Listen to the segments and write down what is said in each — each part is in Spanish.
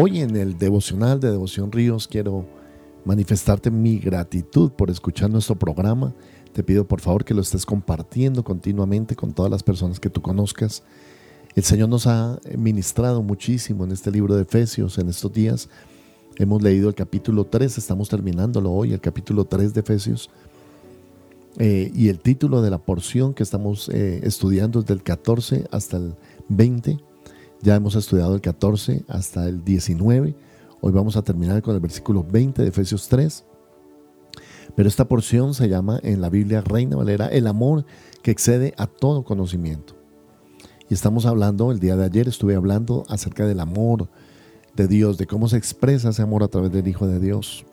Hoy en el devocional de Devoción Ríos quiero manifestarte mi gratitud por escuchar nuestro programa. Te pido por favor que lo estés compartiendo continuamente con todas las personas que tú conozcas. El Señor nos ha ministrado muchísimo en este libro de Efesios en estos días. Hemos leído el capítulo 3, estamos terminándolo hoy, el capítulo 3 de Efesios. Eh, y el título de la porción que estamos eh, estudiando es del 14 hasta el 20. Ya hemos estudiado el 14 hasta el 19. Hoy vamos a terminar con el versículo 20 de Efesios 3. Pero esta porción se llama en la Biblia Reina Valera el amor que excede a todo conocimiento. Y estamos hablando, el día de ayer estuve hablando acerca del amor de Dios, de cómo se expresa ese amor a través del Hijo de Dios.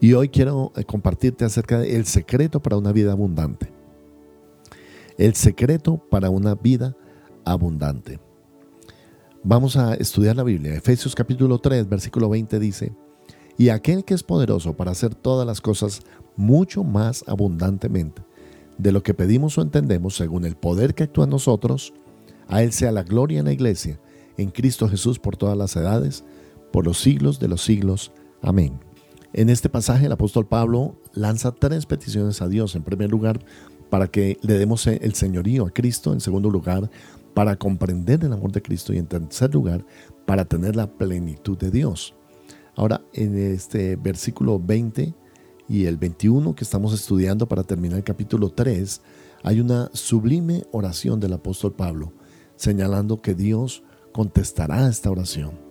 Y hoy quiero eh, compartirte acerca del secreto para una vida abundante. El secreto para una vida abundante. Vamos a estudiar la Biblia. Efesios capítulo 3, versículo 20 dice, y aquel que es poderoso para hacer todas las cosas mucho más abundantemente de lo que pedimos o entendemos según el poder que actúa en nosotros, a Él sea la gloria en la iglesia, en Cristo Jesús por todas las edades, por los siglos de los siglos. Amén. En este pasaje el apóstol Pablo lanza tres peticiones a Dios. En primer lugar, para que le demos el señorío a Cristo. En segundo lugar, para comprender el amor de Cristo. Y en tercer lugar, para tener la plenitud de Dios. Ahora, en este versículo 20 y el 21 que estamos estudiando para terminar el capítulo 3, hay una sublime oración del apóstol Pablo, señalando que Dios contestará esta oración.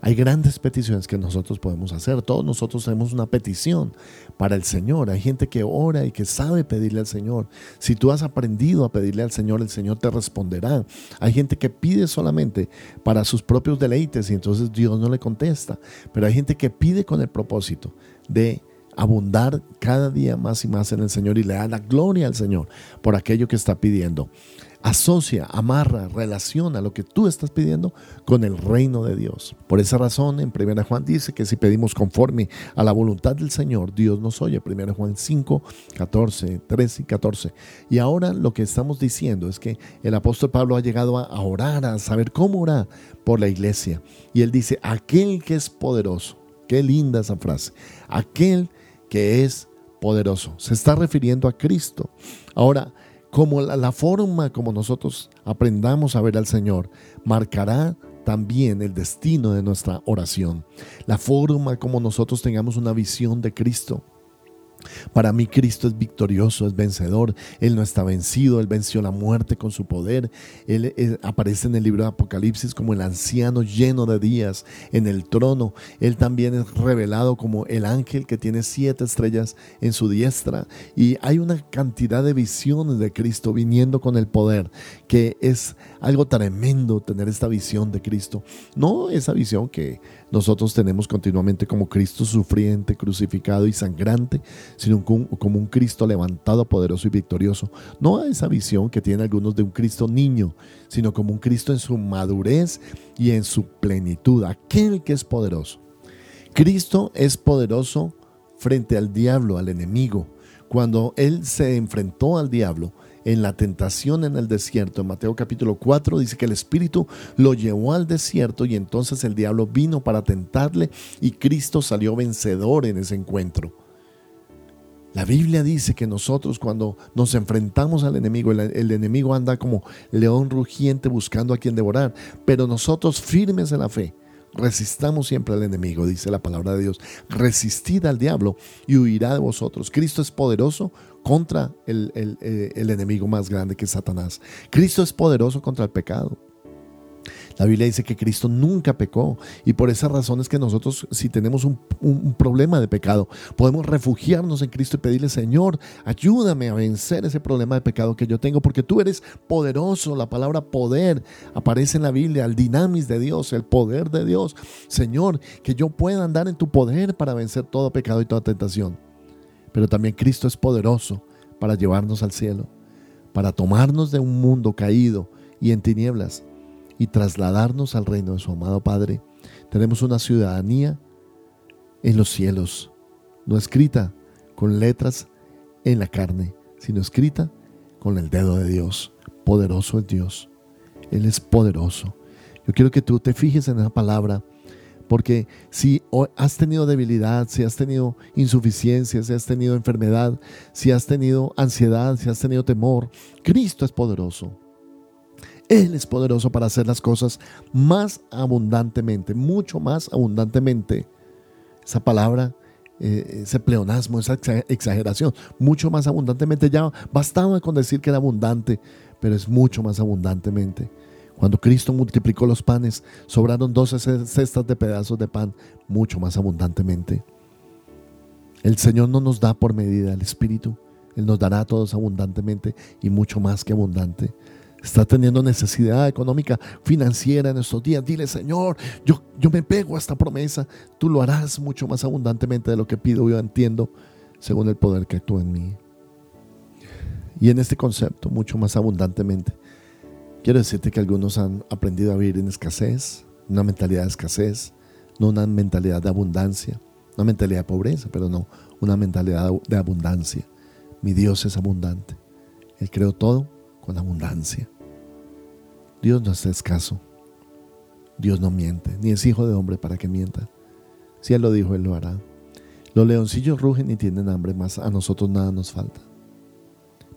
Hay grandes peticiones que nosotros podemos hacer. Todos nosotros tenemos una petición para el Señor. Hay gente que ora y que sabe pedirle al Señor. Si tú has aprendido a pedirle al Señor, el Señor te responderá. Hay gente que pide solamente para sus propios deleites y entonces Dios no le contesta. Pero hay gente que pide con el propósito de abundar cada día más y más en el Señor y le da la gloria al Señor por aquello que está pidiendo asocia, amarra, relaciona lo que tú estás pidiendo con el reino de Dios. Por esa razón, en 1 Juan dice que si pedimos conforme a la voluntad del Señor, Dios nos oye. 1 Juan 5, 14, 13 y 14. Y ahora lo que estamos diciendo es que el apóstol Pablo ha llegado a orar, a saber cómo orar por la iglesia. Y él dice, aquel que es poderoso. Qué linda esa frase. Aquel que es poderoso. Se está refiriendo a Cristo. Ahora, como la, forma como nosotros aprendamos a ver al Señor marcará también el destino de nuestra oración. La forma como nosotros tengamos una visión de Cristo para mí Cristo es victorioso, es vencedor. Él no está vencido, Él venció la muerte con su poder. Él, aparece en el libro de Apocalipsis como el anciano lleno de días en el trono. Él también es revelado como el ángel que tiene siete estrellas en su diestra. Y hay una cantidad de visiones de Cristo viniendo con el poder, que es algo tremendo tener esta visión de Cristo. No esa visión que nosotros tenemos continuamente como Cristo sufriente, crucificado y sangrante, sino como un Cristo levantado, poderoso y victorioso. No a esa visión que tienen algunos de un Cristo niño, sino como un Cristo en su madurez y en su plenitud, aquel que es poderoso. Cristo es poderoso frente al diablo, al enemigo. Cuando Él se enfrentó al diablo, en la tentación en el desierto. En Mateo capítulo 4 dice que el Espíritu lo llevó al desierto y entonces el diablo vino para tentarle y Cristo salió vencedor en ese encuentro. La Biblia dice que nosotros cuando nos enfrentamos al enemigo, el, el, enemigo anda como león rugiente buscando a quien devorar, pero nosotros firmes en la fe, resistamos siempre al enemigo, dice la palabra de Dios. Resistid al diablo y huirá de vosotros. Cristo es poderoso contra el, eh, el, enemigo más grande que es Satanás. Cristo es poderoso contra el pecado. La Biblia dice que Cristo nunca pecó y por esa razón es que nosotros si tenemos un, problema de pecado podemos refugiarnos en Cristo y pedirle Señor ayúdame a vencer ese problema de pecado que yo tengo porque tú eres poderoso. La palabra poder aparece en la Biblia, el dinamis de Dios, el poder de Dios. Señor, que yo pueda andar en tu poder para vencer todo pecado y toda tentación. Pero también Cristo es poderoso para llevarnos al cielo, para tomarnos de un mundo caído y en tinieblas y trasladarnos al reino de su amado Padre. Tenemos una ciudadanía en los cielos, no escrita con letras en la carne, sino escrita con el dedo de Dios. Poderoso es Dios. Él es poderoso. Yo quiero que tú te fijes en esa palabra, porque si has tenido debilidad, si has tenido insuficiencia, si has tenido enfermedad, si has tenido ansiedad, si has tenido temor, Cristo es poderoso. Él es poderoso para hacer las cosas más abundantemente, mucho más abundantemente. Esa palabra, eh, ese pleonasmo, esa exageración, mucho más abundantemente. Ya bastaba con decir que era abundante, pero es mucho más abundantemente. Cuando Cristo multiplicó los panes, sobraron 12 cestas de pedazos de pan, mucho más abundantemente. El Señor no nos da por medida el Espíritu, Él nos dará a todos abundantemente y mucho más que abundante está teniendo necesidad económica, financiera en estos días, dile Señor, yo, yo me pego a esta promesa, tú lo harás mucho más abundantemente de lo que pido, yo entiendo, según el poder que actúa en mí. Y en este concepto, mucho más abundantemente, quiero decirte que algunos han aprendido a vivir en escasez, una mentalidad de escasez, no una mentalidad de abundancia, una mentalidad de pobreza, pero no, una mentalidad de abundancia. Mi Dios es abundante. Él creó todo con abundancia. Dios no es escaso. Dios no miente, ni es hijo de hombre para que mienta. Si Él lo dijo, Él lo hará. Los leoncillos rugen y tienen hambre, mas a nosotros nada nos falta.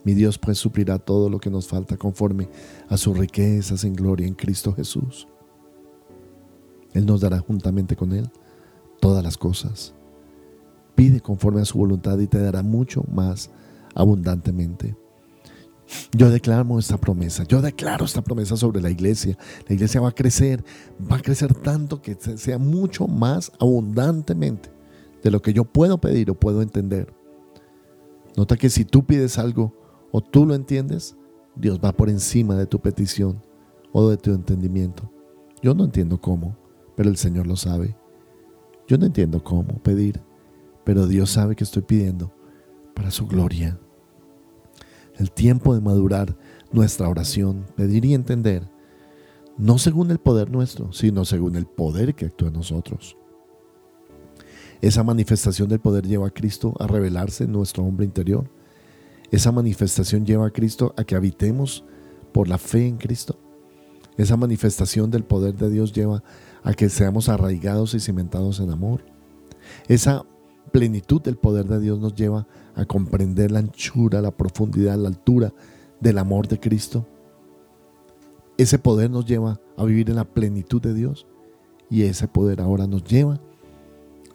Mi Dios pues suplirá todo lo que nos falta conforme a sus riquezas en gloria en Cristo Jesús. Él nos dará juntamente con Él todas las cosas. Pide conforme a su voluntad y te dará mucho más abundantemente. Yo declaro esta promesa, yo declaro esta promesa sobre la iglesia. La iglesia va a crecer, va a crecer tanto que sea mucho más abundantemente de lo que yo puedo pedir o puedo entender. Nota que si tú pides algo o tú lo entiendes, Dios va por encima de tu petición o de tu entendimiento. Yo no entiendo cómo, pero el Señor lo sabe. Yo no entiendo cómo pedir, pero Dios sabe que estoy pidiendo para su gloria el tiempo de madurar nuestra oración, pedir y entender, no según el poder nuestro, sino según el poder que actúa en nosotros. Esa manifestación del poder lleva a Cristo a revelarse en nuestro hombre interior. Esa manifestación lleva a Cristo a que habitemos por la fe en Cristo. Esa manifestación del poder de Dios lleva a que seamos arraigados y cimentados en amor. Esa plenitud del poder de Dios nos lleva a comprender la anchura, la profundidad, la altura del amor de Cristo. Ese poder nos lleva a vivir en la plenitud de Dios y ese poder ahora nos lleva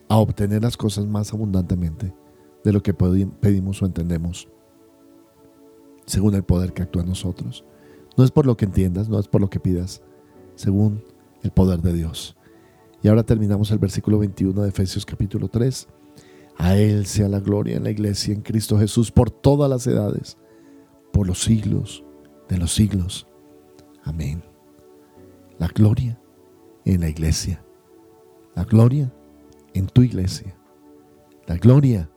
a obtener las cosas más abundantemente de lo que pedimos o entendemos, según el poder que actúa en nosotros. No es por lo que entiendas, no es por lo que pidas, según el poder de Dios. Y ahora terminamos el versículo 21 de Efesios capítulo 3. A Él sea la gloria en la iglesia, en Cristo Jesús, por todas las edades, por los siglos de los siglos. Amén. La gloria en la iglesia. La gloria en tu iglesia. La gloria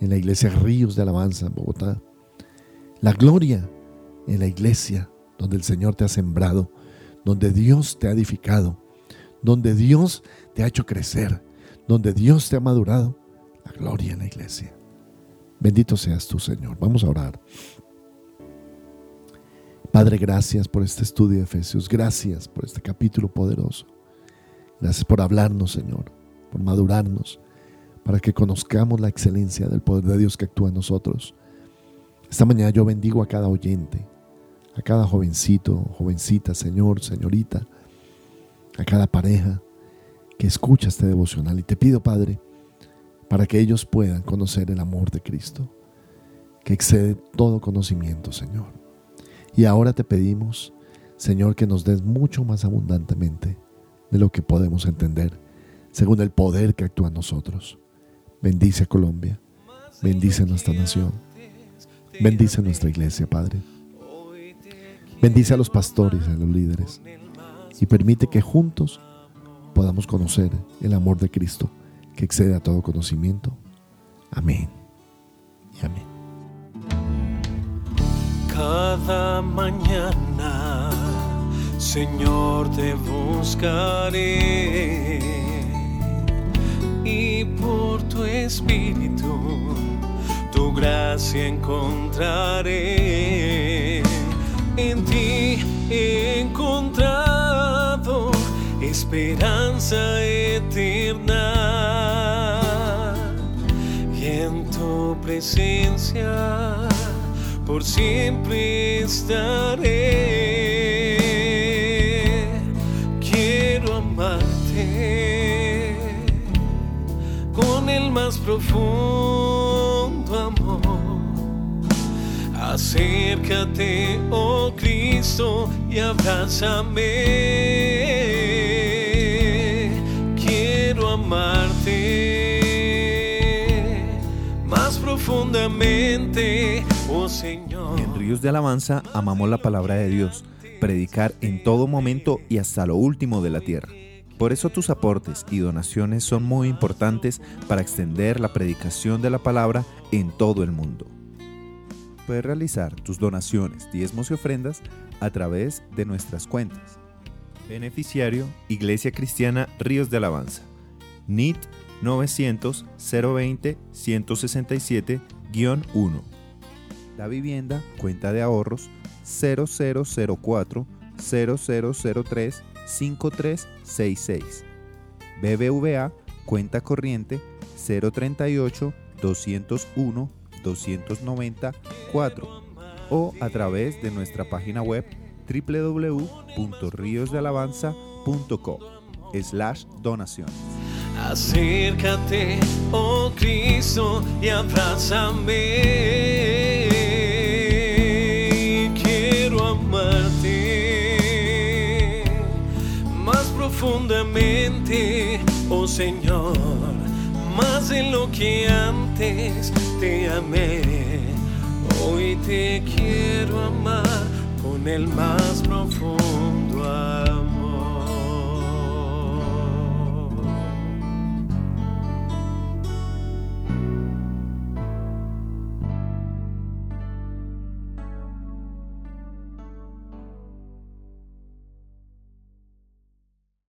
en la iglesia Ríos de Alabanza Bogotá. La gloria en la iglesia donde el Señor te ha sembrado, donde Dios te ha edificado, donde Dios te ha hecho crecer, donde Dios te ha madurado la gloria en la iglesia. Bendito seas tú, Señor. Vamos a orar. Padre, gracias por este estudio de Efesios. Gracias por este capítulo poderoso. Gracias por hablarnos, Señor, por madurarnos, para que conozcamos la excelencia del poder de Dios que actúa en nosotros. Esta mañana yo bendigo a cada oyente, a cada jovencito, jovencita, señor, señorita, a cada pareja que escucha este devocional. Y te pido, Padre, para que ellos puedan conocer el amor de Cristo, que excede todo conocimiento, Señor. Y ahora te pedimos, Señor, que nos des mucho más abundantemente de lo que podemos entender, según el poder que actúa en nosotros. Bendice a Colombia, bendice nuestra nación, bendice nuestra iglesia, Padre. Bendice a los pastores, a los líderes, y permite que juntos podamos conocer el amor de Cristo que excede a todo conocimiento. Amén y amén. Cada mañana, Señor, te buscaré y por tu espíritu tu gracia encontraré. En ti he encontrado esperanza por siempre estaré. Quiero amarte con el más profundo amor. Acércate, oh Cristo, y abrázame. Quiero amarte profundamente, oh. En Ríos de Alabanza amamos la palabra de Dios, predicar en todo momento y hasta lo último de la tierra. Por eso tus aportes y donaciones son muy importantes para extender la predicación de la palabra en todo el mundo. Puedes realizar tus donaciones, diezmos y ofrendas a través de nuestras cuentas. Beneficiario Iglesia Cristiana Ríos de Alabanza. NIT 900 020 167-1. La vivienda, cuenta de ahorros 0004 0003 5366. BBVA, cuenta corriente 038 201 294 o a través de nuestra página web www.riosdealabanza.com slash donaciones. Acércate, oh Cristo, y abrázame. Quiero amarte más profundamente, oh Señor, más de lo que antes te amé. Hoy te quiero amar con el más profundo amor.